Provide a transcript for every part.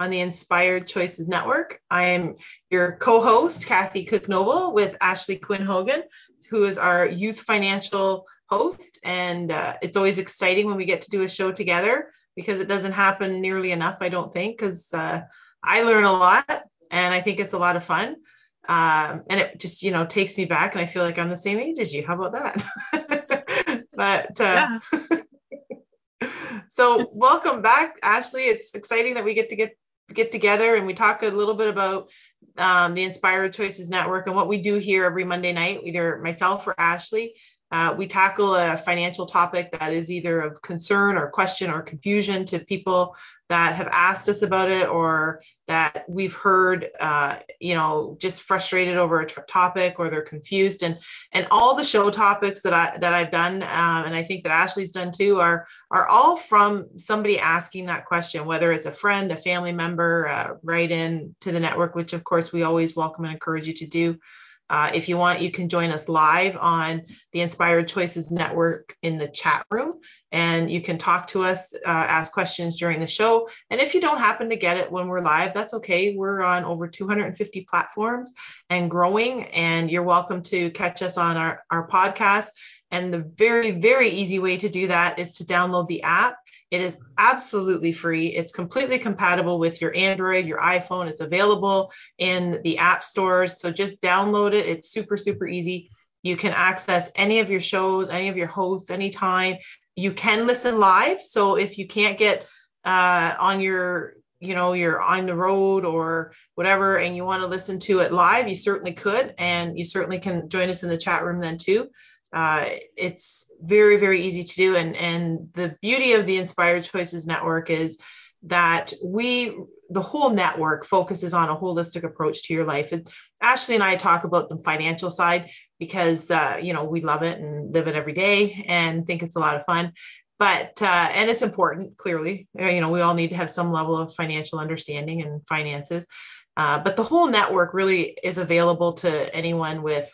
on the Inspired Choices Network. I am your co host, Kathy Cook Noble, with Ashley Quinn Hogan, who is our youth financial host. And uh, it's always exciting when we get to do a show together because it doesn't happen nearly enough, I don't think, because uh, I learn a lot and I think it's a lot of fun. Um, and it just, you know, takes me back and I feel like I'm the same age as you. How about that? but uh, yeah. so welcome back, Ashley. It's exciting that we get to get get together and we talk a little bit about um, the Inspired Choices Network and what we do here every Monday night, either myself or Ashley. Uh, we tackle a financial topic that is either of concern or question or confusion to people that have asked us about it or that we've heard, uh, you know, just frustrated over a topic or they're confused. And and all the show topics that I that I've done, um, and I think that Ashley's done too, are are all from somebody asking that question, whether it's a friend, a family member, uh, right in to the network, which of course we always welcome and encourage you to do. Uh, if you want, you can join us live on the Inspired Choices Network in the chat room, and you can talk to us, uh, ask questions during the show. And if you don't happen to get it when we're live, that's okay. We're on over 250 platforms and growing, and you're welcome to catch us on our, our podcast. And the very, very easy way to do that is to download the app it is absolutely free. It's completely compatible with your Android, your iPhone. It's available in the app stores. So just download it. It's super, super easy. You can access any of your shows, any of your hosts anytime. You can listen live. So if you can't get uh, on your you know you're on the road or whatever and you want to listen to it live you certainly could. And you certainly can join us in the chat room then too. Uh, it's very very easy to do. And and the beauty of the inspired choices network is that we the whole network focuses on a holistic approach to your life. And ashley and i talk about the financial side because uh, you know we love it and live it every day and think it's a lot of fun but uh, and it's important clearly uh, you know we all need to have some level of financial understanding and finances uh, but the whole network really is available to anyone with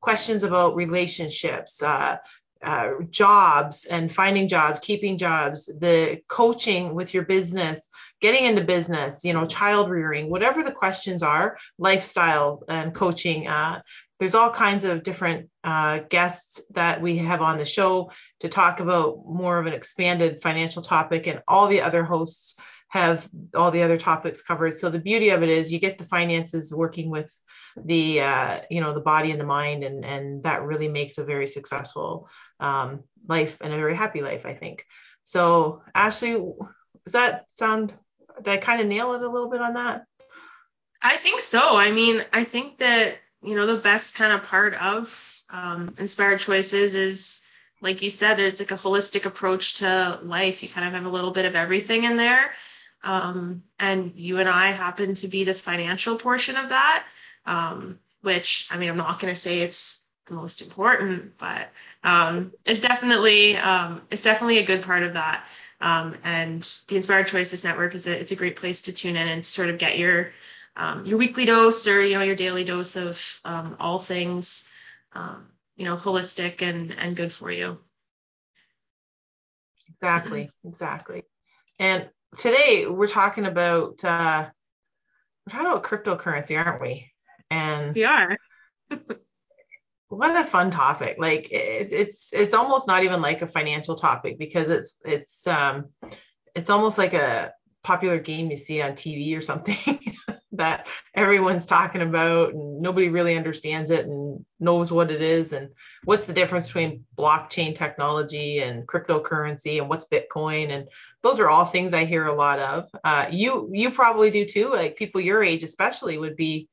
questions about relationships uh, uh, jobs and finding jobs, keeping jobs, the coaching with your business, getting into business, you know, child rearing, whatever the questions are, lifestyle and coaching. Uh, there's all kinds of different uh, guests that we have on the show to talk about more of an expanded financial topic, and all the other hosts have all the other topics covered. So the beauty of it is you get the finances working with the uh, you know the body and the mind and and that really makes a very successful um, life and a very happy life i think. So ashley does that sound did i kind of nail it a little bit on that? I think so. I mean i think that you know the best kind of part of um, inspired choices is like you said it's like a holistic approach to life you kind of have a little bit of everything in there um, and you and i happen to be the financial portion of that um, which I mean, I'm not going to say it's the most important, but um, it's definitely um, it's definitely a good part of that. Um, and the Inspired Choices Network is a it's a great place to tune in and sort of get your um, your weekly dose or you know your daily dose of um, all things um, you know holistic and and good for you. Exactly, exactly. And today we're talking about uh, we're talking about cryptocurrency, aren't we? And we are. what a fun topic. Like it, it's it's almost not even like a financial topic because it's it's um it's almost like a popular game you see on TV or something that everyone's talking about and nobody really understands it and knows what it is and what's the difference between blockchain technology and cryptocurrency and what's Bitcoin and those are all things I hear a lot of. Uh, you you probably do too. Like people your age especially would be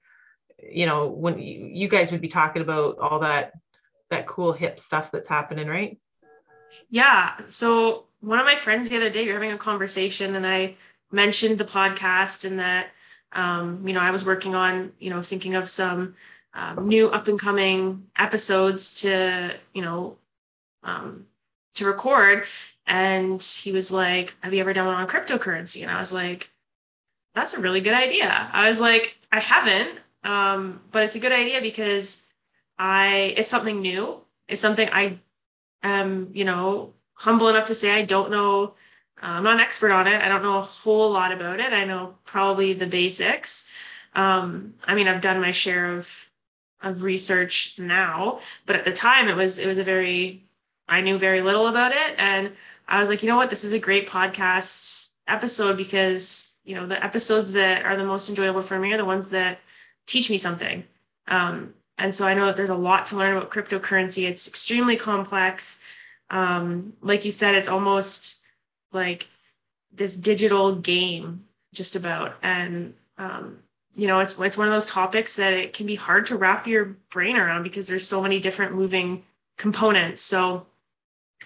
you know, when you guys would be talking about all that that cool hip stuff that's happening, right? Yeah. So one of my friends the other day, we were having a conversation, and I mentioned the podcast and that Um, you know, I was working on, you know, thinking of some um, new up and coming episodes to, you know, um, to record. And he was like, Have you ever done one on cryptocurrency? And I was like, That's a really good idea. I was like, I haven't, um, but it's a good idea because I it's something new. It's something I am, you know, humble enough to say I don't know. Uh, I'm not an expert on it. I don't know a whole lot about it. I know probably the basics. Um, I mean, I've done my share of of research now, but at the time it was it was a very I knew very little about it, and I was like, you know what, this is a great podcast episode because you know the episodes that are the most enjoyable for me are the ones that teach me something. Um, and so I know that there's a lot to learn about cryptocurrency. It's extremely complex. Um, like you said, it's almost like this digital game, just about. And um, you know, it's it's one of those topics that it can be hard to wrap your brain around because there's so many different moving components. So,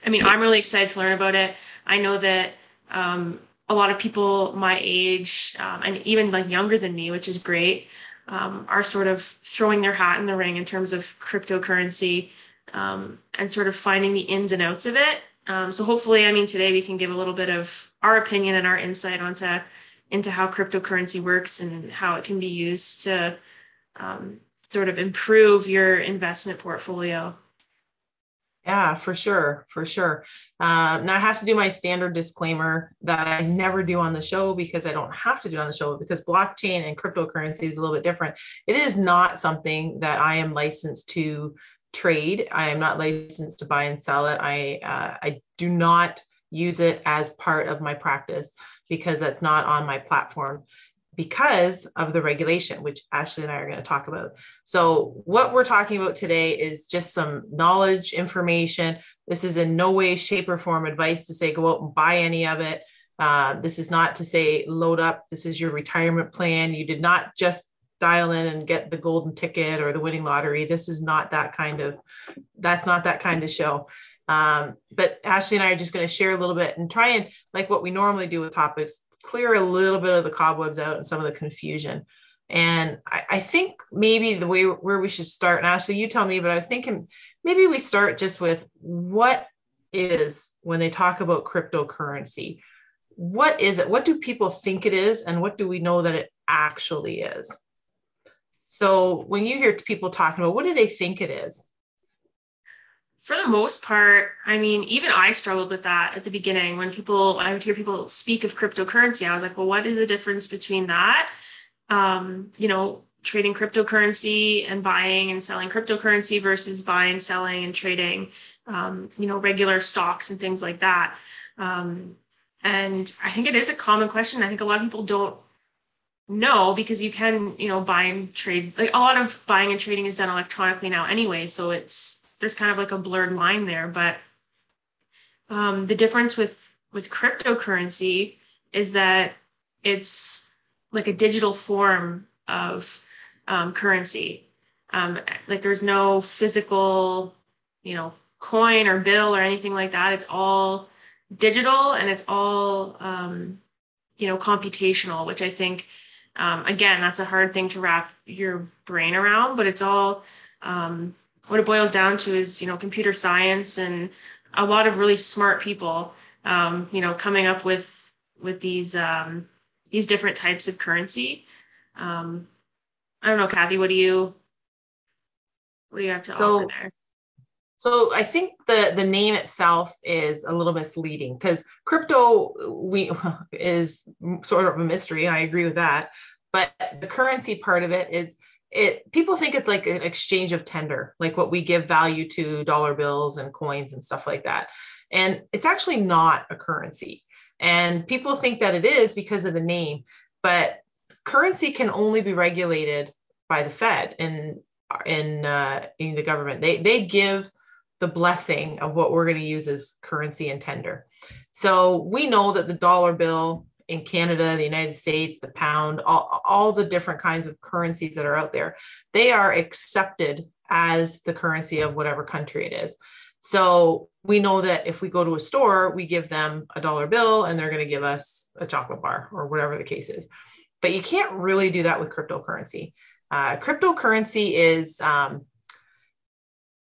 I mean, I'm really excited to learn about it. I know that um, a lot of people my age um, and even like younger than me, which is great, um, are sort of throwing their hat in the ring in terms of cryptocurrency um, and sort of finding the ins and outs of it. Um, so hopefully, I mean, today we can give a little bit of our opinion and our insight onto into how cryptocurrency works and how it can be used to um, sort of improve your investment portfolio. Yeah, for sure, for sure. Uh, now I have to do my standard disclaimer that I never do on the show because I don't have to do it on the show because blockchain and cryptocurrency is a little bit different. It is not something that I am licensed to trade. I am not licensed to buy and sell it. I uh, I do not use it as part of my practice because that's not on my platform because of the regulation, which Ashley and I are going to talk about. So, what we're talking about today is just some knowledge information. This is in no way, shape, or form advice to say go out and buy any of it. Uh, this is not to say load up. This is your retirement plan. You did not just dial in and get the golden ticket or the winning lottery. This is not that kind of. That's not that kind of show. Um, but Ashley and I are just going to share a little bit and try and, like what we normally do with topics, clear a little bit of the cobwebs out and some of the confusion. And I, I think maybe the way where we should start, and Ashley, you tell me, but I was thinking maybe we start just with what is when they talk about cryptocurrency. What is it? What do people think it is? And what do we know that it actually is? So when you hear people talking about what do they think it is? for the most part, I mean, even I struggled with that at the beginning when people, I would hear people speak of cryptocurrency. I was like, well, what is the difference between that? Um, you know, trading cryptocurrency and buying and selling cryptocurrency versus buying, selling, and trading, um, you know, regular stocks and things like that. Um, and I think it is a common question. I think a lot of people don't know because you can, you know, buy and trade. Like a lot of buying and trading is done electronically now anyway, so it's there's kind of like a blurred line there. But um, the difference with with cryptocurrency is that it's like a digital form of um, currency. Um, like there's no physical, you know, coin or bill or anything like that. It's all digital and it's all, um, you know, computational, which I think, um, again, that's a hard thing to wrap your brain around, but it's all um, what it boils down to is, you know, computer science and a lot of really smart people, um, you know, coming up with with these um, these different types of currency. Um, I don't know, Kathy, what do you what do you have to so, offer there? So I think the the name itself is a little misleading because crypto we is sort of a mystery. I agree with that, but the currency part of it is it people think it's like an exchange of tender, like what we give value to dollar bills and coins and stuff like that. And it's actually not a currency. And people think that it is because of the name, but currency can only be regulated by the Fed and in uh, in the government. They they give the blessing of what we're going to use as currency and tender. So we know that the dollar bill in Canada, the United States, the pound, all, all the different kinds of currencies that are out there, they are accepted as the currency of whatever country it is. So we know that if we go to a store, we give them a dollar bill and they're going to give us a chocolate bar or whatever the case is. but you can't really do that with cryptocurrency. Uh, cryptocurrency is um,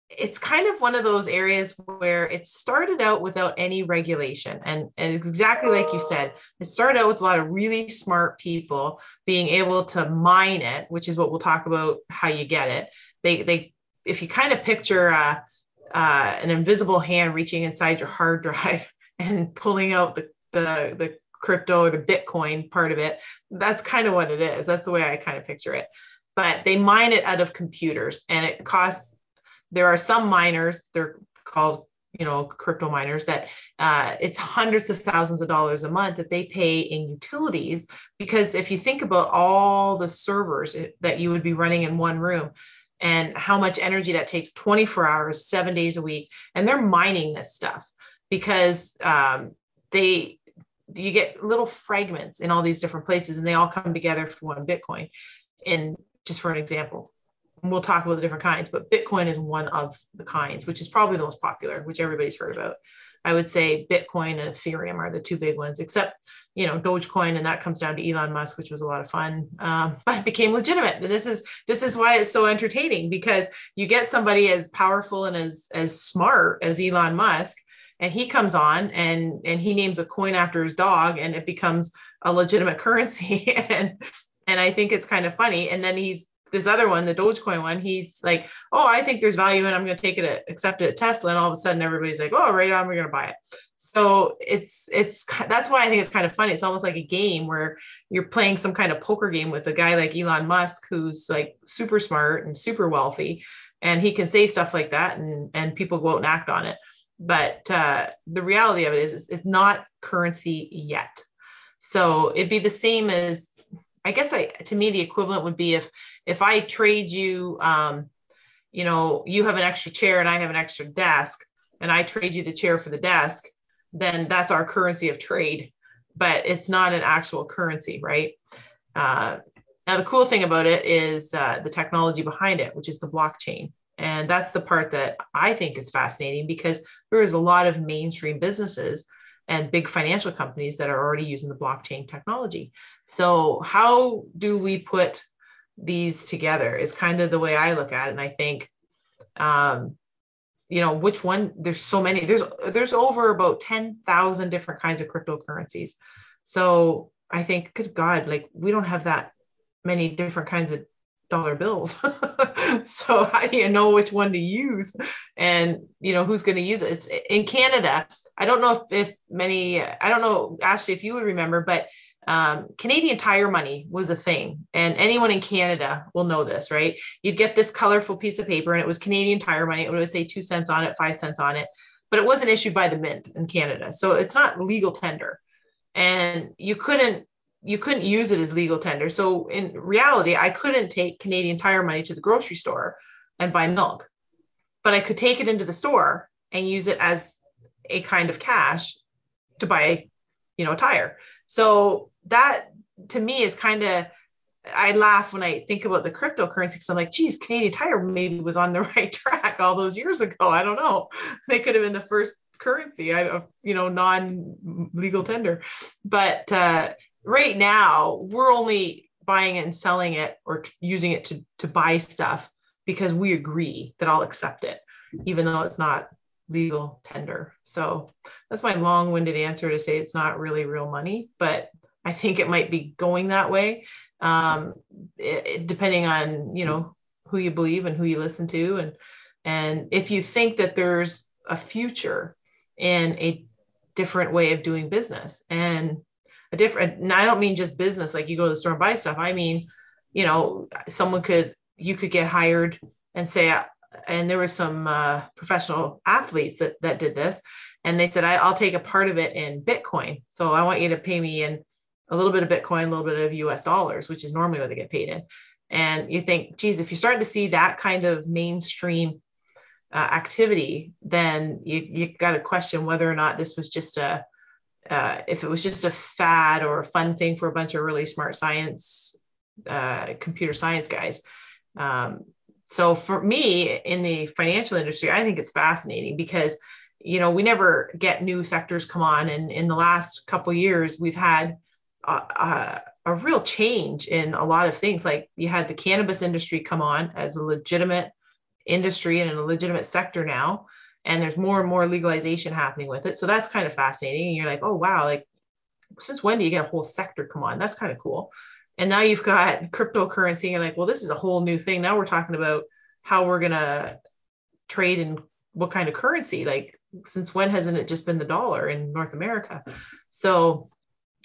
it's kind of one of those areas where it started out without any regulation. And, and exactly like you said, it started out with a lot of really smart people being able to mine it, which is what we'll talk about how you get it. They, they, if you kind of picture uh, uh, an invisible hand reaching inside your hard drive and pulling out the, the, the crypto or the Bitcoin part of it, that's kind of what it is. That's the way I kind of picture it. But they mine it out of computers and it costs there are some miners, they're called you know crypto miners that uh, it's hundreds of thousands of dollars a month that they pay in utilities because if you think about all the servers that you would be running in one room and how much energy that takes 24 hours seven days a week and they're mining this stuff because um, they you get little fragments in all these different places and they all come together for one bitcoin. And just for an example we'll talk about the different kinds, but Bitcoin is one of the kinds, which is probably the most popular, which everybody's heard about. I would say Bitcoin and Ethereum are the two big ones, except you know Dogecoin, and that comes down to Elon Musk, which was a lot of fun, um, but it became legitimate. And this is this is why it's so entertaining because you get somebody as powerful and as as smart as Elon Musk, and he comes on and and he names a coin after his dog, and it becomes a legitimate currency, and and I think it's kind of funny. And then he's this other one, the Dogecoin one, he's like, oh, I think there's value and I'm going to take it, at, accept it at Tesla. And all of a sudden everybody's like, oh, right on, we're going to buy it. So it's, it's, that's why I think it's kind of funny. It's almost like a game where you're playing some kind of poker game with a guy like Elon Musk, who's like super smart and super wealthy. And he can say stuff like that and, and people go out and act on it. But uh, the reality of it is, it's, it's not currency yet. So it'd be the same as I guess I to me the equivalent would be if if I trade you, um, you know, you have an extra chair and I have an extra desk, and I trade you the chair for the desk, then that's our currency of trade, but it's not an actual currency, right? Uh, now the cool thing about it is uh, the technology behind it, which is the blockchain. And that's the part that I think is fascinating because there is a lot of mainstream businesses and big financial companies that are already using the blockchain technology. So, how do we put these together? Is kind of the way I look at it. And I think, um, you know, which one? There's so many. There's there's over about ten thousand different kinds of cryptocurrencies. So I think, good God, like we don't have that many different kinds of dollar bills. so how do you know which one to use and you know who's going to use it? It's in Canada. I don't know if, if many, I don't know, Ashley, if you would remember, but um, Canadian Tire money was a thing, and anyone in Canada will know this, right? You'd get this colorful piece of paper, and it was Canadian Tire money. It would say two cents on it, five cents on it, but it wasn't issued by the mint in Canada, so it's not legal tender, and you couldn't you couldn't use it as legal tender. So in reality, I couldn't take Canadian Tire money to the grocery store and buy milk, but I could take it into the store and use it as a kind of cash to buy, you know, a tire. So that to me is kind of I laugh when I think about the cryptocurrency because I'm like, geez, Canadian Tire maybe was on the right track all those years ago. I don't know. They could have been the first currency, I, you know, non-legal tender. But uh, right now, we're only buying it and selling it or t- using it to to buy stuff because we agree that I'll accept it, even though it's not legal tender. So that's my long-winded answer to say it's not really real money, but I think it might be going that way, um, it, depending on you know who you believe and who you listen to, and and if you think that there's a future in a different way of doing business and a different. And I don't mean just business like you go to the store and buy stuff. I mean, you know, someone could you could get hired and say and there were some uh, professional athletes that, that did this and they said I, will take a part of it in bitcoin so i want you to pay me in a little bit of bitcoin a little bit of us dollars which is normally what they get paid in and you think geez if you're starting to see that kind of mainstream uh, activity then you, you got to question whether or not this was just a uh, if it was just a fad or a fun thing for a bunch of really smart science uh, computer science guys. Um, so for me in the financial industry, I think it's fascinating because you know we never get new sectors come on, and in the last couple years we've had a, a, a real change in a lot of things. Like you had the cannabis industry come on as a legitimate industry and a legitimate sector now, and there's more and more legalization happening with it. So that's kind of fascinating. And you're like, oh wow, like since when do you get a whole sector come on? That's kind of cool. And now you've got cryptocurrency, and you're like, well, this is a whole new thing. Now we're talking about how we're gonna trade in what kind of currency. Like since when hasn't it just been the dollar in North America? So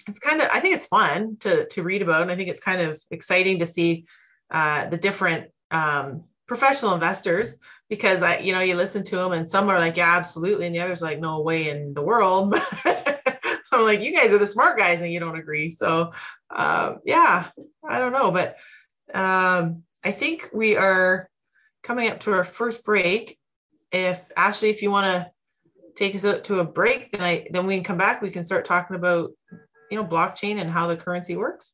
it's kind of I think it's fun to to read about, and I think it's kind of exciting to see uh, the different um, professional investors because I you know you listen to them and some are like yeah absolutely and the others like no way in the world. so I'm like you guys are the smart guys and you don't agree. So uh, yeah I don't know but um, I think we are coming up to our first break. If Ashley, if you want to take us out to a break, then I then we can come back. We can start talking about you know blockchain and how the currency works?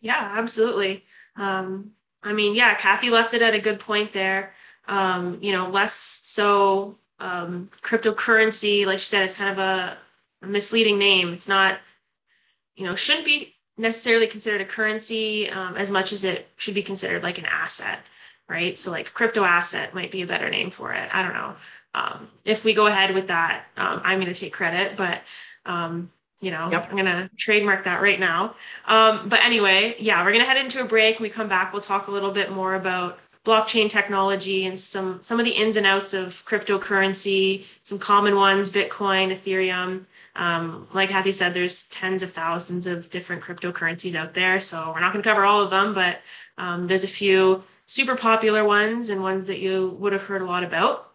Yeah, absolutely. Um, I mean, yeah, Kathy left it at a good point there. Um, you know, less so um, cryptocurrency, like she said, it's kind of a, a misleading name. It's not, you know, shouldn't be necessarily considered a currency um, as much as it should be considered like an asset, right? So like crypto asset might be a better name for it. I don't know. Um, if we go ahead with that, um, I'm going to take credit, but um, you know, yep. I'm gonna trademark that right now. Um, but anyway, yeah, we're gonna head into a break. When we come back, we'll talk a little bit more about blockchain technology and some some of the ins and outs of cryptocurrency, some common ones, Bitcoin, Ethereum. Um, like Kathy said, there's tens of thousands of different cryptocurrencies out there, so we're not going to cover all of them, but um, there's a few super popular ones and ones that you would have heard a lot about.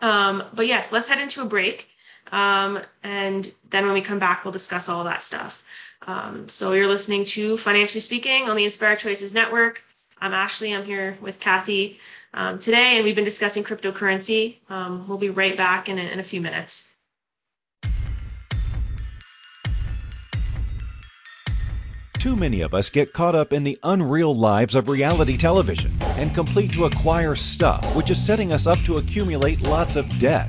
Um, but yes, let's head into a break. Um, and then when we come back, we'll discuss all that stuff. Um, so you're listening to Financially Speaking on the Inspired Choices Network. I'm Ashley. I'm here with Kathy um, today, and we've been discussing cryptocurrency. Um, we'll be right back in a, in a few minutes. Too many of us get caught up in the unreal lives of reality television and complete to acquire stuff, which is setting us up to accumulate lots of debt.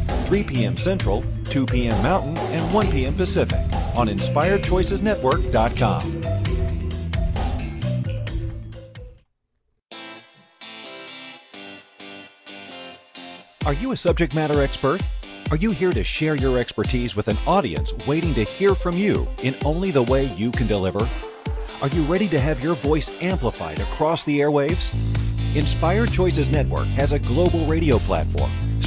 3 p.m. Central, 2 p.m. Mountain, and 1 p.m. Pacific on InspiredChoicesNetwork.com. Are you a subject matter expert? Are you here to share your expertise with an audience waiting to hear from you in only the way you can deliver? Are you ready to have your voice amplified across the airwaves? Inspired Choices Network has a global radio platform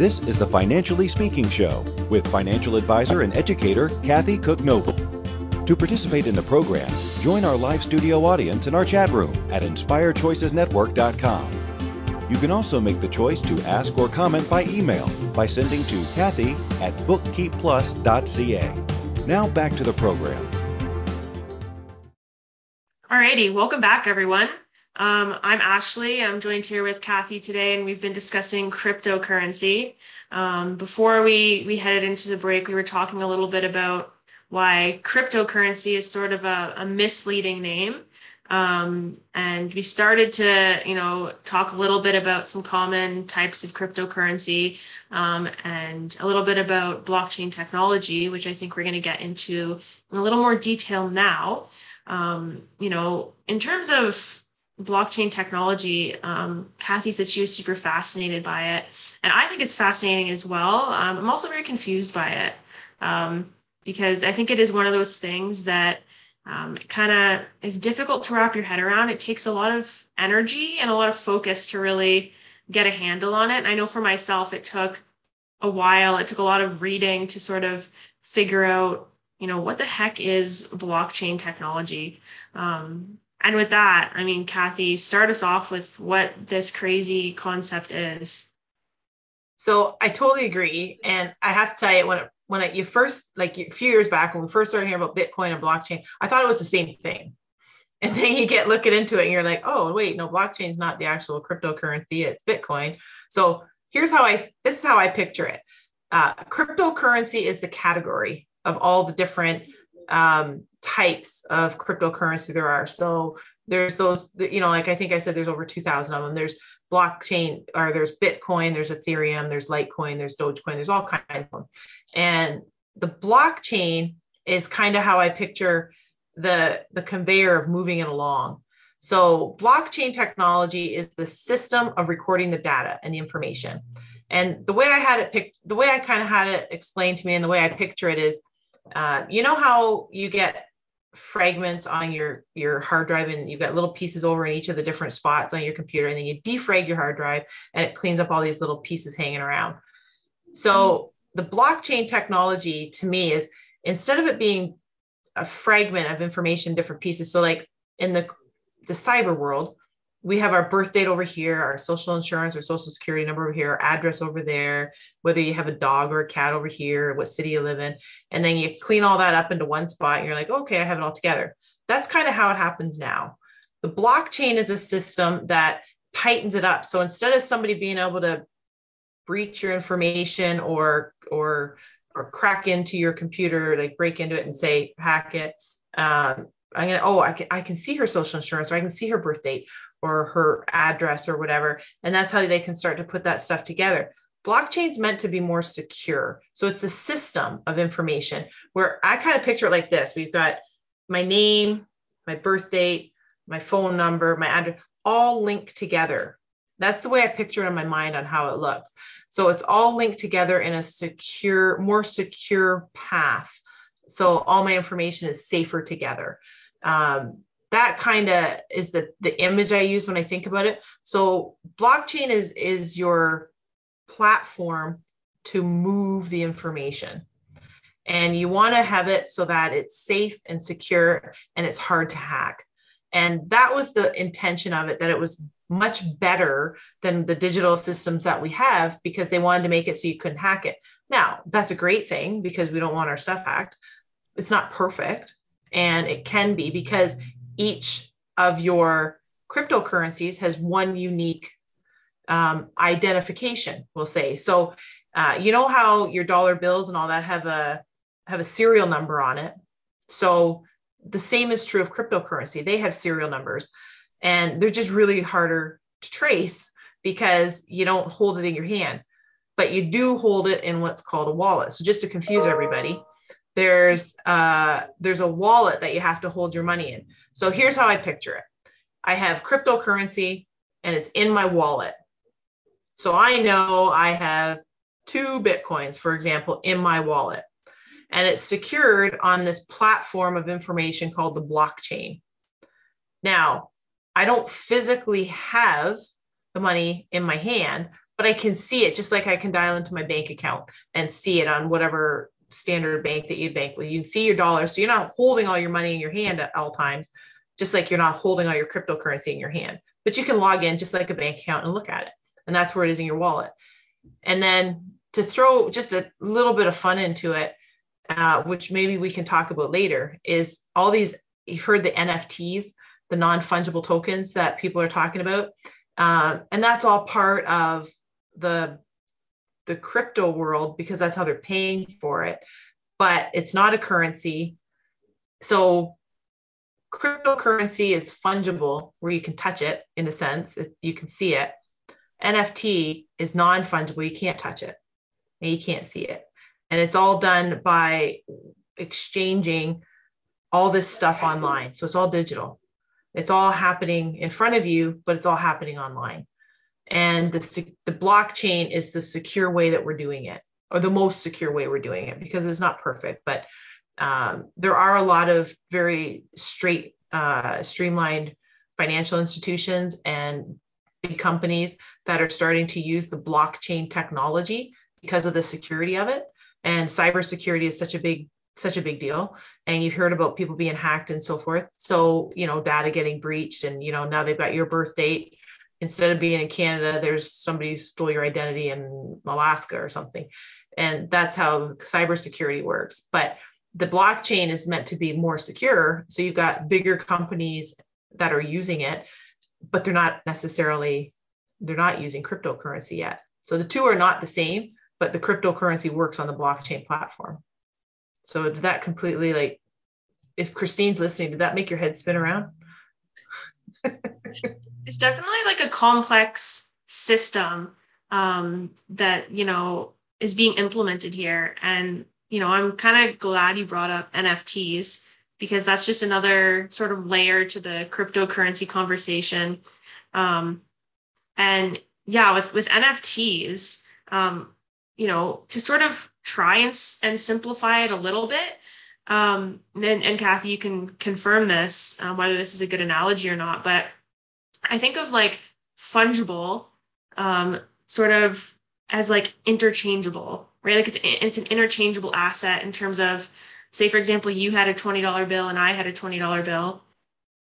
This is the Financially Speaking Show with financial advisor and educator Kathy Cook Noble. To participate in the program, join our live studio audience in our chat room at inspiredchoicesnetwork.com. You can also make the choice to ask or comment by email by sending to Kathy at bookkeepplus.ca. Now back to the program. Alrighty, welcome back everyone. Um, I'm Ashley. I'm joined here with Kathy today, and we've been discussing cryptocurrency. Um, before we, we headed into the break, we were talking a little bit about why cryptocurrency is sort of a, a misleading name. Um, and we started to, you know, talk a little bit about some common types of cryptocurrency um, and a little bit about blockchain technology, which I think we're going to get into in a little more detail now. Um, you know, in terms of blockchain technology. Um, Kathy said she was super fascinated by it, and I think it's fascinating as well. Um, I'm also very confused by it um, because I think it is one of those things that um, kind of is difficult to wrap your head around. It takes a lot of energy and a lot of focus to really get a handle on it. And I know for myself, it took a while. It took a lot of reading to sort of figure out, you know, what the heck is blockchain technology. Um, and with that, I mean, Kathy, start us off with what this crazy concept is. So I totally agree, and I have to tell you, when when I, you first like a few years back when we first started hearing about Bitcoin and blockchain, I thought it was the same thing. And then you get looking into it, and you're like, oh wait, no, blockchain is not the actual cryptocurrency; it's Bitcoin. So here's how I this is how I picture it. Uh, cryptocurrency is the category of all the different um, types of cryptocurrency there are. So there's those, you know, like I think I said, there's over 2,000 of them. There's blockchain, or there's Bitcoin, there's Ethereum, there's Litecoin, there's Dogecoin, there's all kinds of them. And the blockchain is kind of how I picture the the conveyor of moving it along. So blockchain technology is the system of recording the data and the information. And the way I had it picked, the way I kind of had it explained to me, and the way I picture it is, uh, you know how you get fragments on your your hard drive and you've got little pieces over in each of the different spots on your computer and then you defrag your hard drive and it cleans up all these little pieces hanging around. So mm-hmm. the blockchain technology to me is instead of it being a fragment of information different pieces so like in the the cyber world we have our birth date over here, our social insurance or social security number over here, our address over there, whether you have a dog or a cat over here, what city you live in. And then you clean all that up into one spot and you're like, okay, I have it all together. That's kind of how it happens now. The blockchain is a system that tightens it up. So instead of somebody being able to breach your information or or or crack into your computer, like break into it and say hack it, um, I'm gonna oh I can I can see her social insurance or I can see her birth date or her address or whatever. And that's how they can start to put that stuff together. Blockchain's meant to be more secure. So it's the system of information where I kind of picture it like this. We've got my name, my birth date, my phone number, my address, all linked together. That's the way I picture it in my mind on how it looks. So it's all linked together in a secure, more secure path. So all my information is safer together. Um, that kind of is the the image I use when I think about it. So blockchain is is your platform to move the information. And you want to have it so that it's safe and secure and it's hard to hack. And that was the intention of it, that it was much better than the digital systems that we have because they wanted to make it so you couldn't hack it. Now, that's a great thing because we don't want our stuff hacked. It's not perfect and it can be because each of your cryptocurrencies has one unique um, identification, we'll say. So, uh, you know how your dollar bills and all that have a have a serial number on it. So the same is true of cryptocurrency. They have serial numbers, and they're just really harder to trace because you don't hold it in your hand, but you do hold it in what's called a wallet. So just to confuse everybody, there's uh, there's a wallet that you have to hold your money in. So here's how I picture it. I have cryptocurrency and it's in my wallet. So I know I have two Bitcoins, for example, in my wallet. And it's secured on this platform of information called the blockchain. Now, I don't physically have the money in my hand, but I can see it just like I can dial into my bank account and see it on whatever standard bank that you bank with. You see your dollars. So you're not holding all your money in your hand at all times, just like you're not holding all your cryptocurrency in your hand. But you can log in just like a bank account and look at it. And that's where it is in your wallet. And then to throw just a little bit of fun into it, uh, which maybe we can talk about later, is all these, you've heard the NFTs, the non fungible tokens that people are talking about. Um, and that's all part of the the crypto world because that's how they're paying for it, but it's not a currency. So cryptocurrency is fungible where you can touch it in a sense, you can see it. NFT is non fungible, you can't touch it and you can't see it. And it's all done by exchanging all this stuff online. So it's all digital. It's all happening in front of you, but it's all happening online and the, the blockchain is the secure way that we're doing it or the most secure way we're doing it because it's not perfect but um, there are a lot of very straight, uh, streamlined financial institutions and big companies that are starting to use the blockchain technology because of the security of it. And cybersecurity is such a big such a big deal. And you've heard about people being hacked and so forth. So you know data getting breached and you know now they've got your birth date instead of being in canada there's somebody stole your identity in alaska or something. And that's how cybersecurity works. But the blockchain is meant to be more secure. So you've got bigger companies that are using it but they're not necessarily they're not using cryptocurrency yet. So the two are not the same but the cryptocurrency works on the blockchain platform. So did that completely like if christine's listening did that make your head spin around it's definitely like a complex system um, that you know is being implemented here and you know i'm kind of glad you brought up nfts because that's just another sort of layer to the cryptocurrency conversation. Um, and yeah, with with NFTs, um, you know, to sort of try and, and simplify it a little bit. Um, and, and Kathy, you can confirm this, um, whether this is a good analogy or not. But I think of like fungible, um, sort of as like interchangeable, right? Like it's it's an interchangeable asset in terms of say for example you had a $20 bill and I had a $20 bill,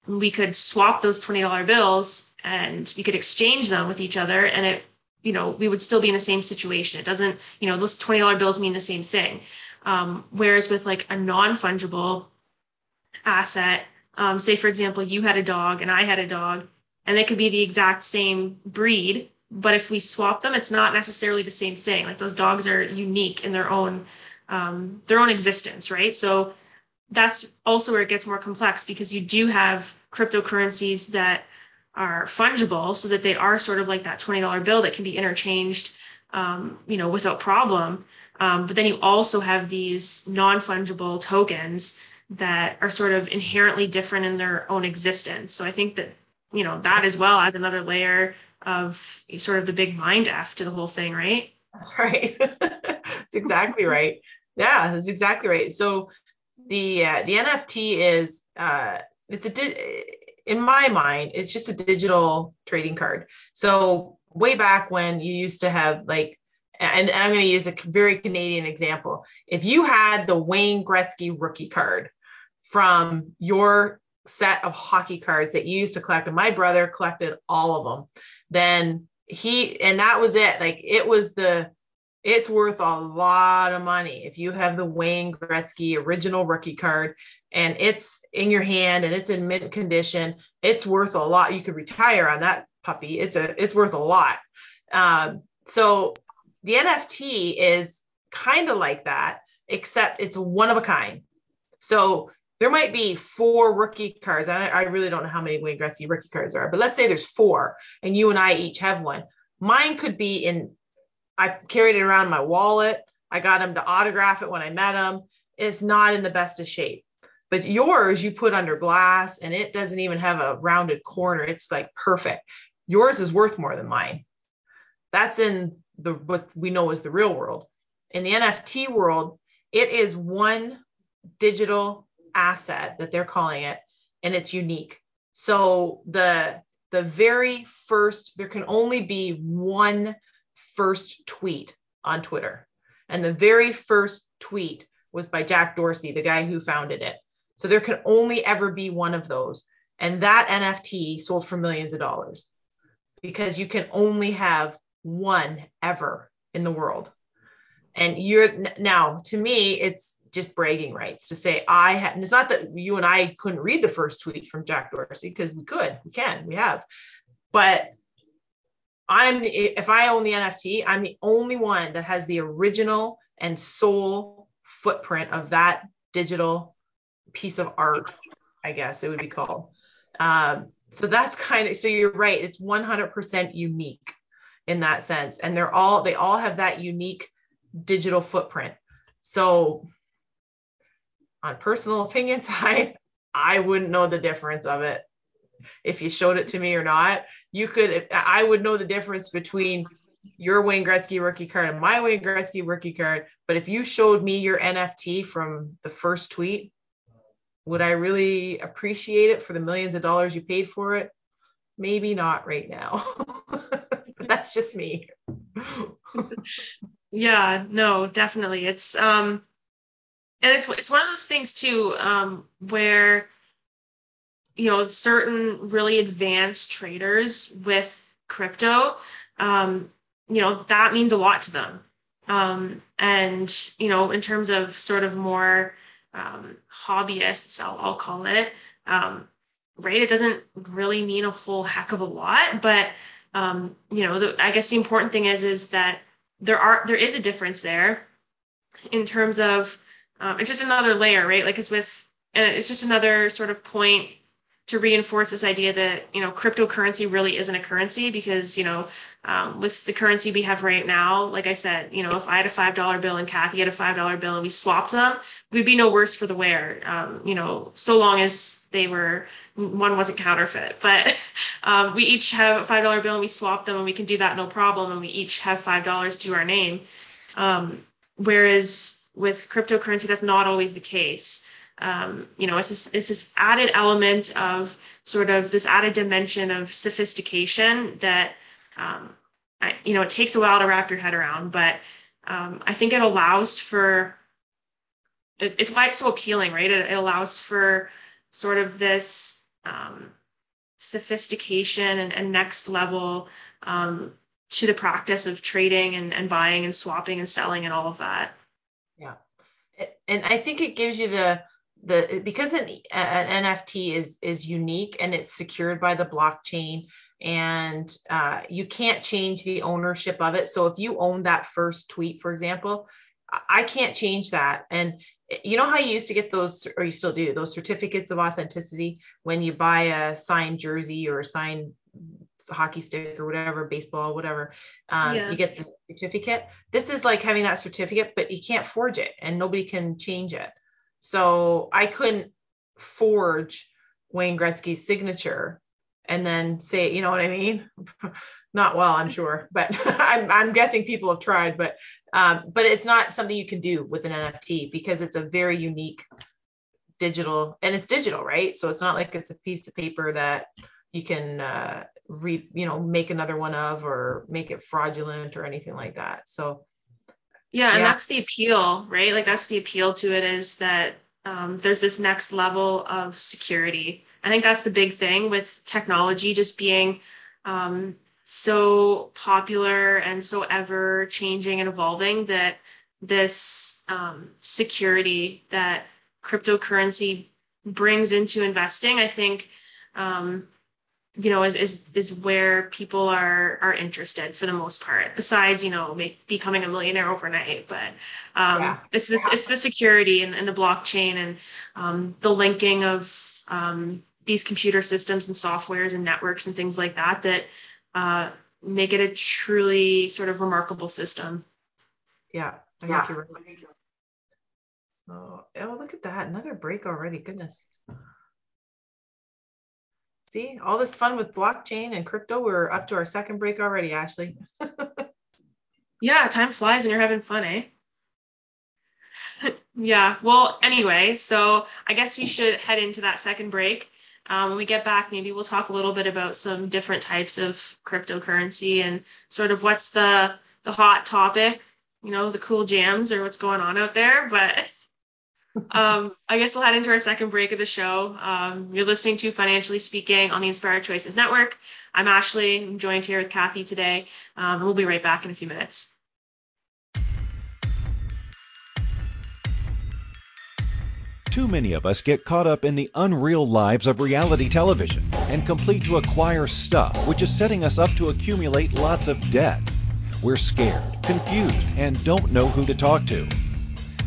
we could swap those $20 bills and we could exchange them with each other and it you know we would still be in the same situation. It doesn't you know those $20 bills mean the same thing. Um, whereas with like a non-fungible asset um, say for example you had a dog and i had a dog and they could be the exact same breed but if we swap them it's not necessarily the same thing like those dogs are unique in their own um, their own existence, right? So that's also where it gets more complex because you do have cryptocurrencies that are fungible so that they are sort of like that $20 bill that can be interchanged, um, you know, without problem. Um, but then you also have these non-fungible tokens that are sort of inherently different in their own existence. So I think that, you know, that as well adds another layer of sort of the big mind F to the whole thing, right? That's right. that's exactly right. Yeah, that's exactly right. So the uh, the NFT is uh, it's a di- in my mind it's just a digital trading card. So way back when you used to have like and, and I'm going to use a very Canadian example. If you had the Wayne Gretzky rookie card from your set of hockey cards that you used to collect, and my brother collected all of them, then he and that was it. Like it was the it's worth a lot of money if you have the Wayne Gretzky original rookie card and it's in your hand and it's in mint condition. It's worth a lot. You could retire on that puppy. It's a it's worth a lot. Um, so the NFT is kind of like that, except it's one of a kind. So there might be four rookie cards. I, I really don't know how many Wayne Gretzky rookie cards are, but let's say there's four, and you and I each have one. Mine could be in I carried it around my wallet. I got him to autograph it when I met him. It's not in the best of shape. But yours, you put under glass and it doesn't even have a rounded corner. It's like perfect. Yours is worth more than mine. That's in the what we know is the real world. In the NFT world, it is one digital asset that they're calling it, and it's unique. So the the very first, there can only be one first tweet on Twitter. And the very first tweet was by Jack Dorsey, the guy who founded it. So there can only ever be one of those. And that NFT sold for millions of dollars because you can only have one ever in the world. And you're now, to me, it's just bragging rights to say I had. And it's not that you and I couldn't read the first tweet from Jack Dorsey because we could, we can, we have. But I'm if I own the NFT, I'm the only one that has the original and sole footprint of that digital piece of art, I guess it would be called. Um, so that's kind of so you're right. It's 100% unique in that sense, and they're all they all have that unique digital footprint. So on personal opinion side, I wouldn't know the difference of it if you showed it to me or not. You could, I would know the difference between your Wayne Gretzky rookie card and my Wayne Gretzky rookie card. But if you showed me your NFT from the first tweet, would I really appreciate it for the millions of dollars you paid for it? Maybe not right now. but that's just me. yeah, no, definitely. It's um and it's it's one of those things too um where you know certain really advanced traders with crypto um you know that means a lot to them um and you know in terms of sort of more um, hobbyists, I'll, I'll call it, um, right? It doesn't really mean a whole heck of a lot, but um, you know, the, I guess the important thing is is that there are there is a difference there in terms of um, it's just another layer, right? Like it's with and it's just another sort of point to reinforce this idea that you know cryptocurrency really isn't a currency because you know um, with the currency we have right now, like I said, you know if I had a five dollar bill and Kathy had a five dollar bill and we swapped them, we'd be no worse for the wear. Um, you know so long as they were one wasn't counterfeit. But um, we each have a five dollar bill and we swap them and we can do that no problem and we each have five dollars to our name. Um, whereas with cryptocurrency that's not always the case um, you know, it's this, it's this added element of sort of this added dimension of sophistication that, um, I, you know, it takes a while to wrap your head around, but um, I think it allows for, it, it's why it's so appealing, right? It, it allows for sort of this um, sophistication and, and, next level um, to the practice of trading and, and buying and swapping and selling and all of that. And I think it gives you the the because an, an NFT is is unique and it's secured by the blockchain and uh, you can't change the ownership of it. So if you own that first tweet, for example, I can't change that. And you know how you used to get those, or you still do, those certificates of authenticity when you buy a signed jersey or a signed hockey stick or whatever, baseball, whatever. Um, yeah. You get the certificate. This is like having that certificate, but you can't forge it and nobody can change it. So I couldn't forge Wayne Gretzky's signature and then say, you know what I mean? not well, I'm sure, but I'm, I'm guessing people have tried, but um, but it's not something you can do with an NFT because it's a very unique digital and it's digital, right? So it's not like it's a piece of paper that you can uh, re, you know, make another one of or make it fraudulent or anything like that. So yeah, and yeah. that's the appeal, right? Like that's the appeal to it is that um, there's this next level of security. I think that's the big thing with technology just being um, so popular and so ever changing and evolving that this um, security that cryptocurrency brings into investing, I think um, you know, is, is, is where people are, are interested for the most part, besides, you know, make, becoming a millionaire overnight. But um, yeah. it's this, yeah. it's the security and, and the blockchain and um, the linking of um, these computer systems and softwares and networks and things like that that uh, make it a truly sort of remarkable system. Yeah, I yeah. think you're right. Oh, oh, look at that. Another break already. Goodness. See, all this fun with blockchain and crypto. We're up to our second break already, Ashley. yeah, time flies when you're having fun, eh? yeah. Well, anyway, so I guess we should head into that second break. Um, when we get back, maybe we'll talk a little bit about some different types of cryptocurrency and sort of what's the the hot topic, you know, the cool jams or what's going on out there. But um, I guess we'll head into our second break of the show. Um, you're listening to Financially Speaking on the Inspired Choices Network. I'm Ashley. I'm joined here with Kathy today, um, and we'll be right back in a few minutes. Too many of us get caught up in the unreal lives of reality television and complete to acquire stuff, which is setting us up to accumulate lots of debt. We're scared, confused, and don't know who to talk to.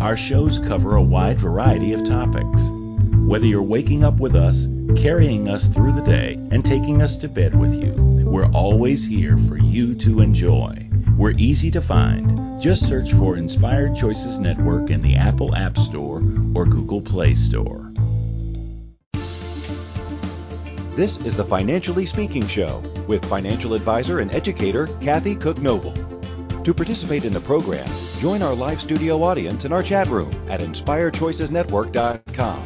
Our shows cover a wide variety of topics. Whether you're waking up with us, carrying us through the day, and taking us to bed with you, we're always here for you to enjoy. We're easy to find. Just search for Inspired Choices Network in the Apple App Store or Google Play Store. This is the Financially Speaking Show with financial advisor and educator Kathy Cook Noble. To participate in the program, join our live studio audience in our chat room at inspiredchoicesnetwork.com.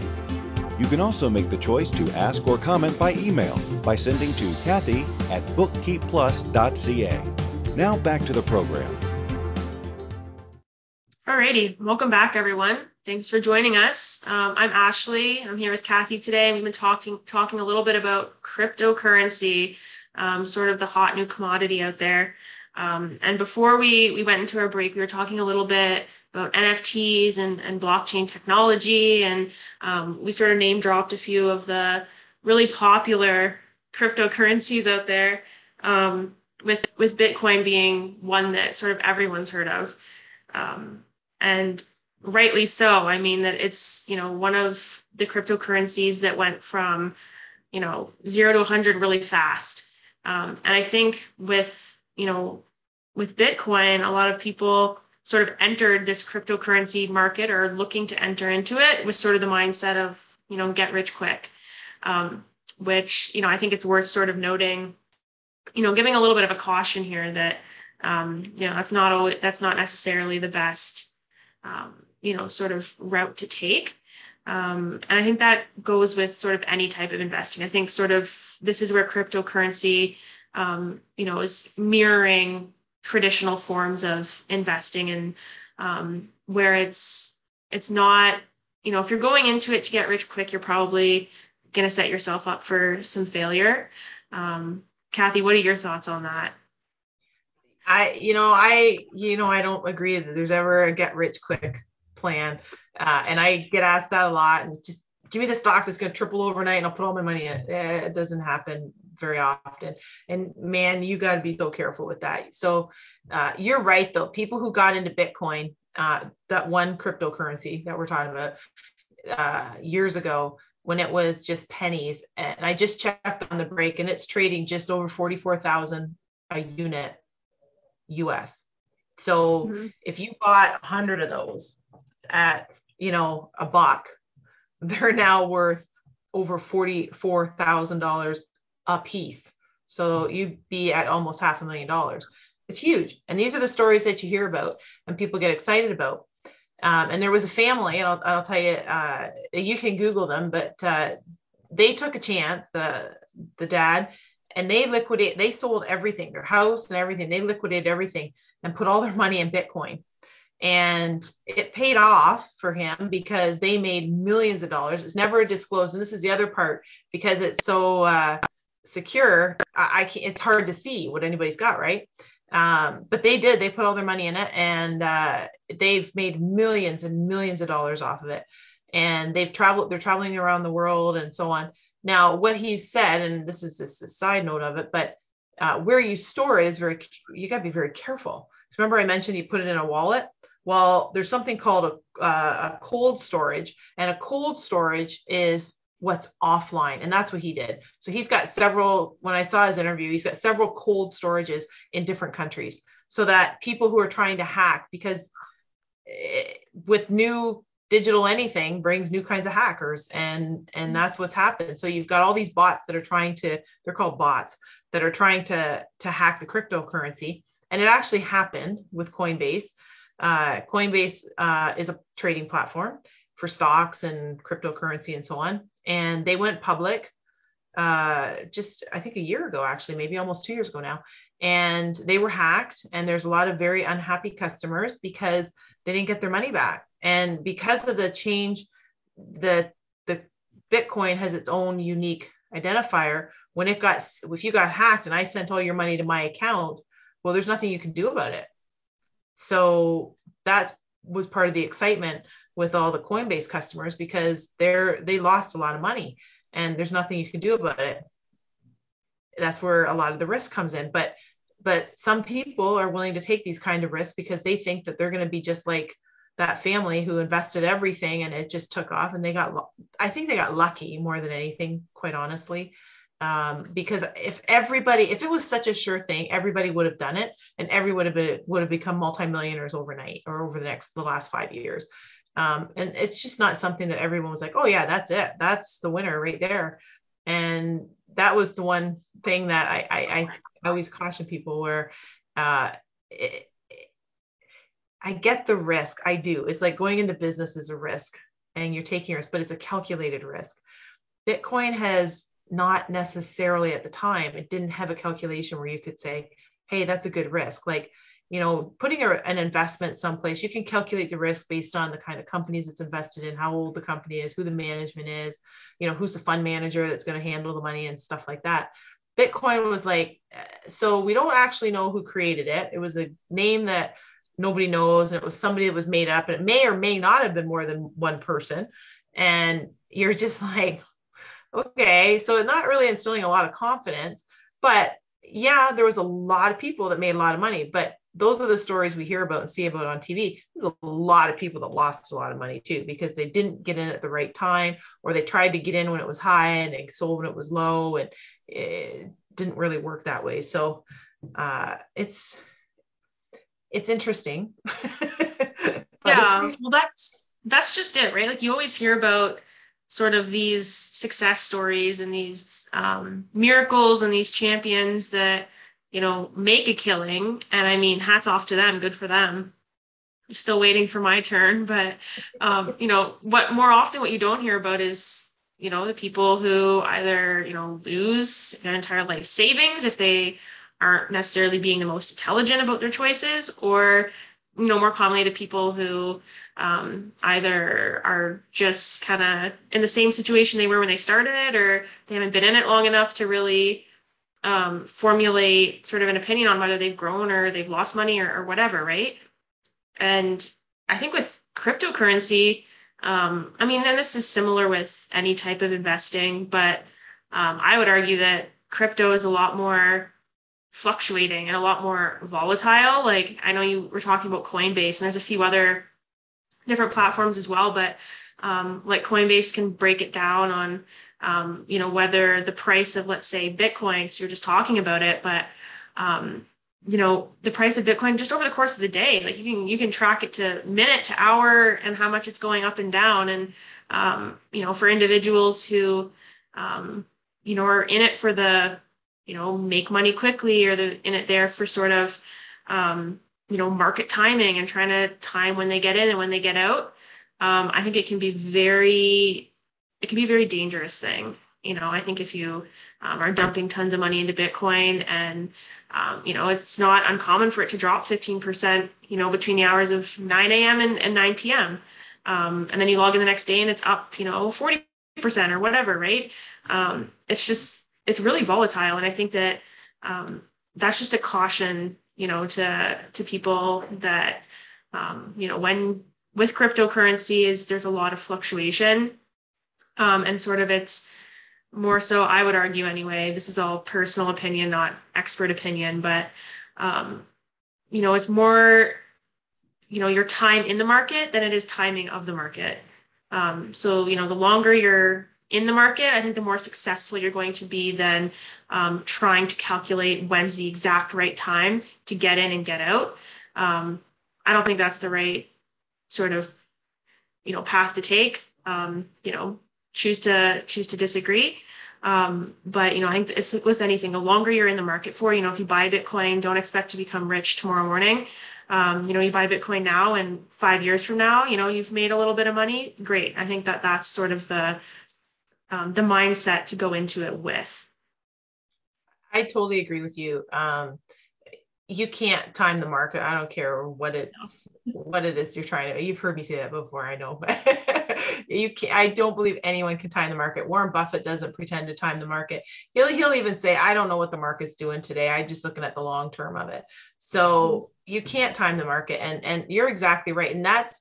You can also make the choice to ask or comment by email by sending to Kathy at bookkeepplus.ca. Now back to the program. Alrighty, welcome back, everyone. Thanks for joining us. Um, I'm Ashley. I'm here with Kathy today. We've been talking talking a little bit about cryptocurrency, um, sort of the hot new commodity out there. Um, and before we we went into our break, we were talking a little bit about NFTs and, and blockchain technology, and um, we sort of name dropped a few of the really popular cryptocurrencies out there. Um, with with Bitcoin being one that sort of everyone's heard of. Um, and rightly so. I mean that it's you know one of the cryptocurrencies that went from you know zero to 100 really fast. Um, and I think with you know with Bitcoin, a lot of people sort of entered this cryptocurrency market or looking to enter into it with sort of the mindset of you know get rich quick. Um, which you know I think it's worth sort of noting, you know, giving a little bit of a caution here that um, you know that's not always, that's not necessarily the best um, you know, sort of route to take. Um, and I think that goes with sort of any type of investing. I think sort of this is where cryptocurrency, um, you know, is mirroring traditional forms of investing and um, where it's it's not, you know, if you're going into it to get rich quick, you're probably going to set yourself up for some failure. Um, Kathy, what are your thoughts on that? I, you know, I, you know, I don't agree that there's ever a get rich quick plan. Uh, and I get asked that a lot and just give me the stock that's going to triple overnight and I'll put all my money in it. Eh, it doesn't happen very often. And man, you got to be so careful with that. So uh, you're right though. People who got into Bitcoin, uh, that one cryptocurrency that we're talking about uh, years ago, when it was just pennies, and I just checked on the break, and it's trading just over 44,000 a unit US. So mm-hmm. if you bought 100 of those at, you know, a buck, they're now worth over $44,000 a piece. So you'd be at almost half a million dollars. It's huge. And these are the stories that you hear about and people get excited about. Um, and there was a family, and I'll, I'll tell you, uh, you can Google them, but uh, they took a chance. The the dad and they liquidate they sold everything their house and everything they liquidated everything and put all their money in bitcoin and it paid off for him because they made millions of dollars it's never disclosed and this is the other part because it's so uh, secure I, I can't it's hard to see what anybody's got right um, but they did they put all their money in it and uh, they've made millions and millions of dollars off of it and they've traveled they're traveling around the world and so on now, what he's said, and this is just a side note of it, but uh, where you store it is very, you got to be very careful. Remember, I mentioned you put it in a wallet. Well, there's something called a, uh, a cold storage, and a cold storage is what's offline. And that's what he did. So he's got several, when I saw his interview, he's got several cold storages in different countries so that people who are trying to hack, because eh, with new digital anything brings new kinds of hackers and and that's what's happened so you've got all these bots that are trying to they're called bots that are trying to to hack the cryptocurrency and it actually happened with coinbase uh, coinbase uh, is a trading platform for stocks and cryptocurrency and so on and they went public uh, just I think a year ago, actually, maybe almost two years ago now. And they were hacked, and there's a lot of very unhappy customers because they didn't get their money back. And because of the change, the the Bitcoin has its own unique identifier. When it got if you got hacked and I sent all your money to my account, well, there's nothing you can do about it. So that was part of the excitement with all the Coinbase customers because they're they lost a lot of money and there's nothing you can do about it. That's where a lot of the risk comes in. But but some people are willing to take these kind of risks because they think that they're going to be just like that family who invested everything and it just took off and they got i think they got lucky more than anything quite honestly um, because if everybody if it was such a sure thing everybody would have done it and everyone would have been, would have become multimillionaires overnight or over the next the last five years um, and it's just not something that everyone was like oh yeah that's it that's the winner right there and that was the one thing that i i, I always caution people where uh, it, I get the risk. I do. It's like going into business is a risk and you're taking risk, but it's a calculated risk. Bitcoin has not necessarily at the time, it didn't have a calculation where you could say, hey, that's a good risk. Like, you know, putting a, an investment someplace, you can calculate the risk based on the kind of companies it's invested in, how old the company is, who the management is, you know, who's the fund manager that's going to handle the money and stuff like that. Bitcoin was like, eh, so we don't actually know who created it. It was a name that nobody knows and it was somebody that was made up and it may or may not have been more than one person and you're just like okay so not really instilling a lot of confidence but yeah there was a lot of people that made a lot of money but those are the stories we hear about and see about on TV. There's a lot of people that lost a lot of money too because they didn't get in at the right time or they tried to get in when it was high and they sold when it was low and it didn't really work that way. So uh, it's it's interesting. yeah, it's well that's that's just it, right? Like you always hear about sort of these success stories and these um, miracles and these champions that you know make a killing. And I mean, hats off to them, good for them. I'm still waiting for my turn, but um, you know, what more often what you don't hear about is you know the people who either you know lose their entire life savings if they aren't necessarily being the most intelligent about their choices or you know more commonly to people who um, either are just kind of in the same situation they were when they started or they haven't been in it long enough to really um, formulate sort of an opinion on whether they've grown or they've lost money or, or whatever right and i think with cryptocurrency um, i mean and this is similar with any type of investing but um, i would argue that crypto is a lot more fluctuating and a lot more volatile. Like I know you were talking about Coinbase, and there's a few other different platforms as well, but um, like Coinbase can break it down on um, you know whether the price of let's say Bitcoin. So you're just talking about it, but um, you know the price of Bitcoin just over the course of the day, like you can you can track it to minute to hour and how much it's going up and down. And um, you know for individuals who um, you know are in it for the you know, make money quickly or they're in it there for sort of, um, you know, market timing and trying to time when they get in and when they get out. Um, I think it can be very, it can be a very dangerous thing. You know, I think if you um, are dumping tons of money into Bitcoin and, um, you know, it's not uncommon for it to drop 15%, you know, between the hours of 9 a.m. And, and 9 p.m. Um, and then you log in the next day and it's up, you know, 40% or whatever, right? Um, it's just, it's really volatile, and I think that um, that's just a caution, you know, to to people that um, you know when with cryptocurrencies there's a lot of fluctuation, um, and sort of it's more so I would argue anyway. This is all personal opinion, not expert opinion, but um, you know, it's more you know your time in the market than it is timing of the market. Um, so you know, the longer you're in the market, I think the more successful you're going to be than um, trying to calculate when's the exact right time to get in and get out. Um, I don't think that's the right sort of you know path to take. Um, you know, choose to choose to disagree. Um, but you know, I think it's with anything. The longer you're in the market for, you know, if you buy Bitcoin, don't expect to become rich tomorrow morning. Um, you know, you buy Bitcoin now, and five years from now, you know, you've made a little bit of money. Great. I think that that's sort of the um, the mindset to go into it with. I totally agree with you. Um, you can't time the market. I don't care what it's what it is you're trying to. You've heard me say that before. I know, but you can I don't believe anyone can time the market. Warren Buffett doesn't pretend to time the market. He'll he'll even say, I don't know what the market's doing today. I'm just looking at the long term of it. So you can't time the market, and and you're exactly right. And that's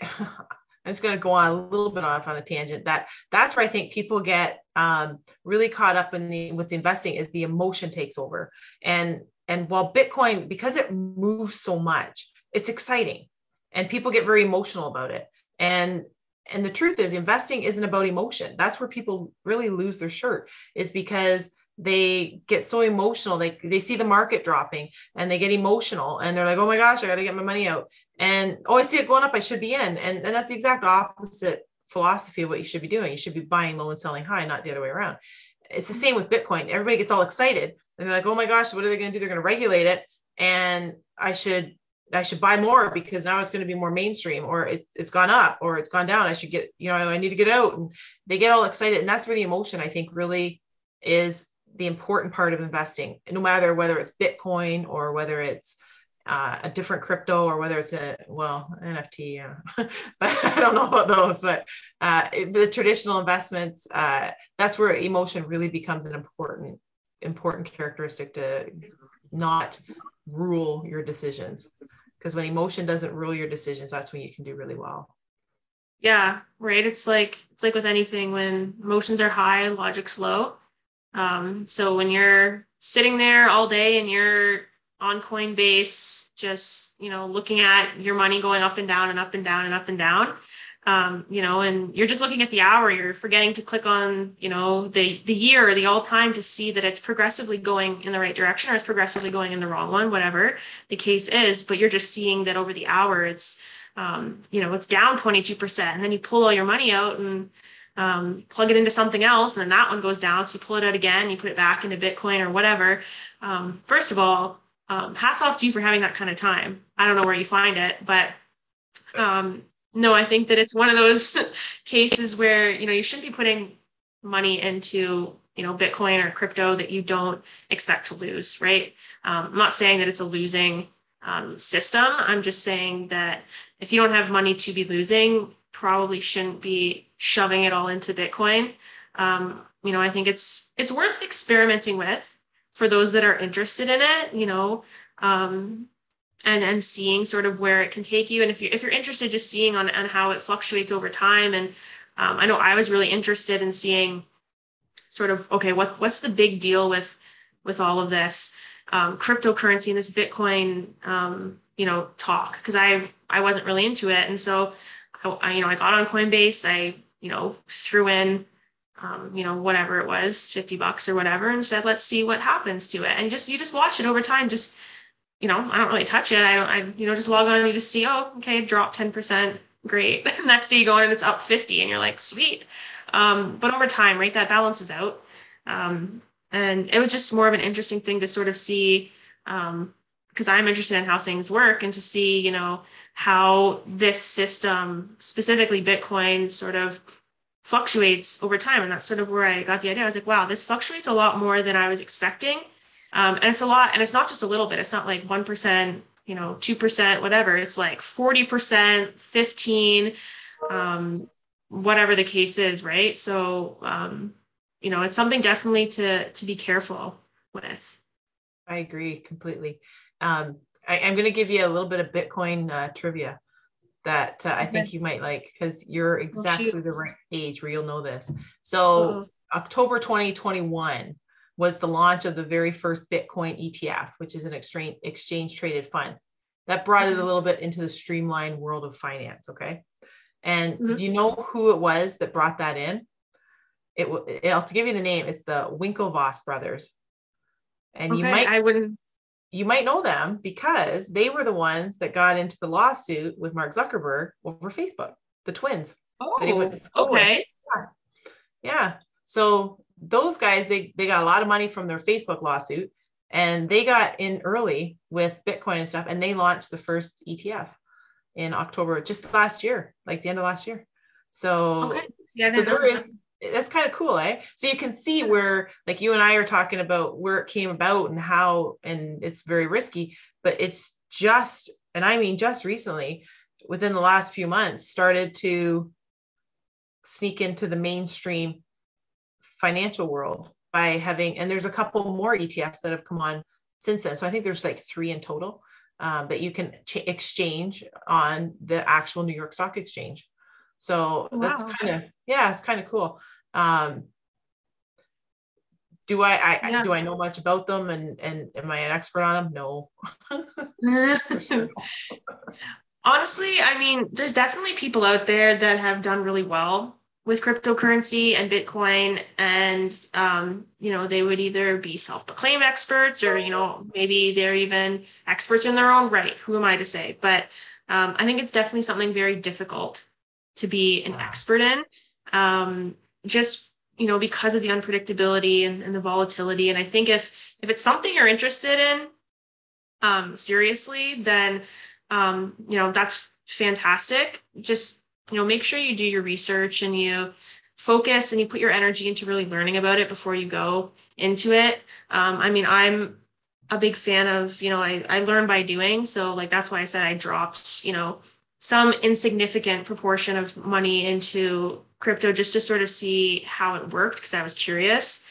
I'm just going to go on a little bit off on a tangent. That that's where I think people get um, really caught up in the with the investing is the emotion takes over. And and while Bitcoin, because it moves so much, it's exciting, and people get very emotional about it. And and the truth is, investing isn't about emotion. That's where people really lose their shirt. Is because they get so emotional. They they see the market dropping and they get emotional and they're like, oh my gosh, I got to get my money out and oh i see it going up i should be in and, and that's the exact opposite philosophy of what you should be doing you should be buying low and selling high not the other way around it's the same with bitcoin everybody gets all excited and they're like oh my gosh what are they going to do they're going to regulate it and i should i should buy more because now it's going to be more mainstream or it's it's gone up or it's gone down i should get you know i need to get out and they get all excited and that's where the emotion i think really is the important part of investing no matter whether it's bitcoin or whether it's uh, a different crypto or whether it's a well NFT, yeah. but I don't know about those. But uh, the traditional investments, uh, that's where emotion really becomes an important important characteristic to not rule your decisions. Because when emotion doesn't rule your decisions, that's when you can do really well. Yeah, right. It's like it's like with anything when emotions are high, logic's low. Um, so when you're sitting there all day and you're on Coinbase, just you know looking at your money going up and down and up and down and up and down. Um, you know, and you're just looking at the hour, you're forgetting to click on, you know, the the year or the all time to see that it's progressively going in the right direction or it's progressively going in the wrong one, whatever the case is. But you're just seeing that over the hour, it's, um, you know, it's down 22%, and then you pull all your money out and um, plug it into something else, and then that one goes down. So you pull it out again, you put it back into Bitcoin or whatever. Um, first of all, um, hats off to you for having that kind of time. I don't know where you find it, but um, no, I think that it's one of those cases where you know you shouldn't be putting money into you know Bitcoin or crypto that you don't expect to lose, right? Um, I'm not saying that it's a losing um, system. I'm just saying that if you don't have money to be losing, probably shouldn't be shoving it all into Bitcoin. Um, you know, I think it's it's worth experimenting with for those that are interested in it, you know, um, and and seeing sort of where it can take you. And if you if you're interested, just seeing on on how it fluctuates over time. And um, I know I was really interested in seeing sort of okay, what what's the big deal with with all of this um, cryptocurrency and this Bitcoin, um, you know, talk because I I wasn't really into it, and so I, you know I got on Coinbase, I you know threw in um, you know, whatever it was, 50 bucks or whatever, and said, let's see what happens to it. And just, you just watch it over time. Just, you know, I don't really touch it. I don't, I, you know, just log on and you just see, oh, okay, drop 10%. Great. Next day you go in and it's up 50 and you're like, sweet. Um, but over time, right, that balances out. Um, and it was just more of an interesting thing to sort of see, um, because I'm interested in how things work and to see, you know, how this system, specifically Bitcoin, sort of fluctuates over time. And that's sort of where I got the idea. I was like, wow, this fluctuates a lot more than I was expecting. Um, and it's a lot, and it's not just a little bit. It's not like 1%, you know, 2%, whatever. It's like 40%, 15, um, whatever the case is, right? So, um, you know, it's something definitely to, to be careful with. I agree completely. Um, I, am going to give you a little bit of Bitcoin uh, trivia that uh, I think you might like because you're exactly the right age where you'll know this. So, uh-huh. October 2021 was the launch of the very first Bitcoin ETF, which is an exchange exchange traded fund. That brought it a mm-hmm. little bit into the streamlined world of finance. Okay. And mm-hmm. do you know who it was that brought that in? it, it I'll give you the name. It's the Winklevoss brothers, and okay, you might I wouldn't. you might know them because they were the ones that got into the lawsuit with Mark Zuckerberg over Facebook, the twins. that he went to Oh, okay. Yeah. So those guys, they they got a lot of money from their Facebook lawsuit, and they got in early with Bitcoin and stuff, and they launched the first ETF in October, just last year, like the end of last year. So Okay. I so that. is that's kind of cool, eh? So you can see where like you and I are talking about where it came about and how and it's very risky, but it's just and I mean just recently within the last few months started to sneak into the mainstream financial world by having and there's a couple more ETFs that have come on since then. So I think there's like 3 in total um, that you can ch- exchange on the actual New York Stock Exchange. So that's kind of yeah, it's kind of cool. Um, do I, I I- Yeah. do I know much about them and and am I an expert on them? No. Honestly, I mean, there's definitely people out there that have done really well with cryptocurrency and Bitcoin, and um, you know, they would either be self-proclaimed experts or, you know, maybe they're even experts in their own right. Who am I to say? But um, I think it's definitely something very difficult to be an expert in, um, just you know, because of the unpredictability and, and the volatility. And I think if if it's something you're interested in, um, seriously, then um, you know, that's fantastic. Just, you know, make sure you do your research and you focus and you put your energy into really learning about it before you go into it. Um, I mean, I'm a big fan of, you know, I, I learn by doing. So like that's why I said I dropped, you know, some insignificant proportion of money into crypto just to sort of see how it worked because I was curious.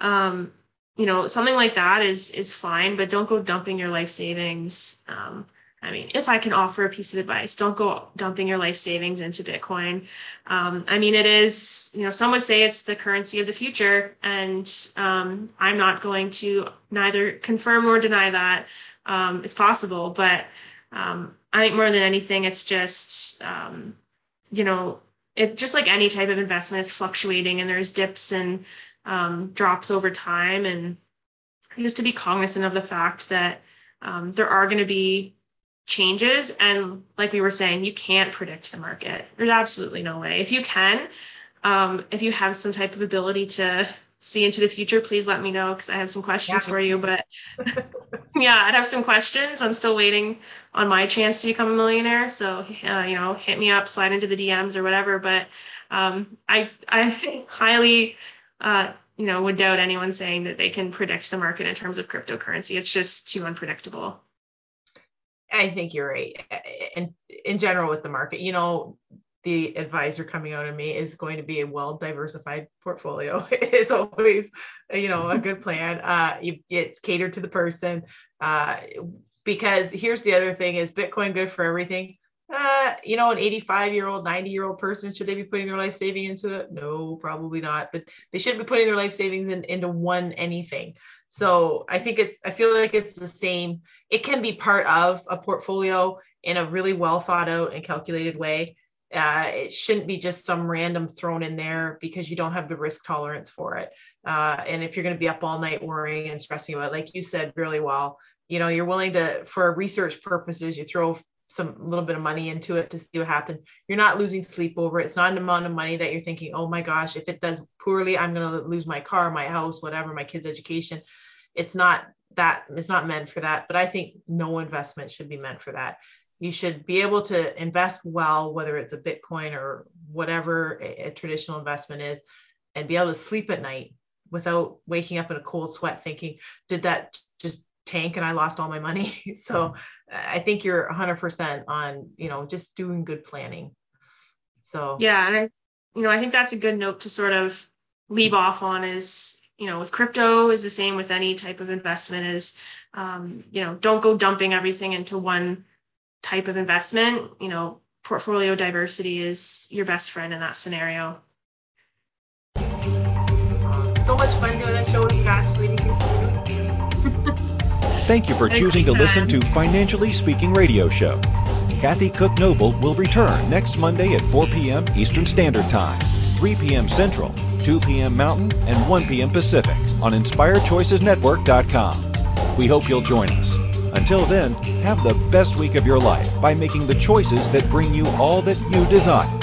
Um, you know, something like that is is fine, but don't go dumping your life savings. Um, I mean, if I can offer a piece of advice, don't go dumping your life savings into Bitcoin. Um, I mean, it is, you know, some would say it's the currency of the future, and um, I'm not going to neither confirm nor deny that. Um, it's possible, but um, I think more than anything, it's just, um, you know, it just like any type of investment is fluctuating, and there's dips and um, drops over time, and just to be cognizant of the fact that there are going to be changes. And like we were saying you can't predict the market. There's absolutely no way. If you can um, if you have some type of ability to see into the future please let me know because i have some questions Yeah. for you. But yeah i'd have some questions. I'm still waiting on my chance to become a millionaire. So uh, you know hit me up slide into the dms or whatever. But um, i i highly uh, you know would doubt anyone saying that they can predict the market in terms of cryptocurrency. It's just too unpredictable I think you're right. And in general with the market, you know, the advisor coming out of me is going to be a well diversified portfolio. it is always, you know, a good plan. Uh, it's catered to the person. Uh, because here's the other thing: is Bitcoin good for everything? Uh, you know, an 85 year old, 90 year old person should they be putting their life saving into it? No, probably not. But they should be putting their life savings in, into one anything. So I think it's, I feel like it's the same. It can be part of a portfolio in a really well thought out and calculated way. Uh, it shouldn't be just some random thrown in there because you don't have the risk tolerance for it. Uh, and if you're going to be up all night worrying and stressing about it, like you said really well, you know, you're willing to, for research purposes, you throw some little bit of money into it to see what happens. You're not losing sleep over it. It's not an amount of money that you're thinking, oh my gosh, if it does poorly, I'm going to lose my car, my house, whatever, my kids' education. It's not that, it's not meant for that. But I think no investment should be meant for that. You should be able to invest well, whether it's a Bitcoin or whatever a, a traditional investment is, and be able to sleep at night without waking up in a cold sweat thinking, did that just tank and I lost all my money? so I think you're 100% on, you know, just doing good planning. So Yeah, and I, you know, I think that's a good note to sort of leave off on is, you know, with crypto is the same with any type of investment is, um, you know, don't go dumping everything into one type of investment. You know, portfolio diversity is your best friend in that scenario. so much fun doing that show with you, Ashley. Thank you for choosing to listen to Financially Speaking Radio Show. Kathy Cook Noble will return next Monday at 4 p.m. Eastern Standard Time, 3 p.m. Central 2 p.m. Mountain, and 1 p.m. Pacific on InspiredChoicesNetwork.com. We hope you'll join us. Until then, have the best week of your life by making the choices that bring you all that you desire.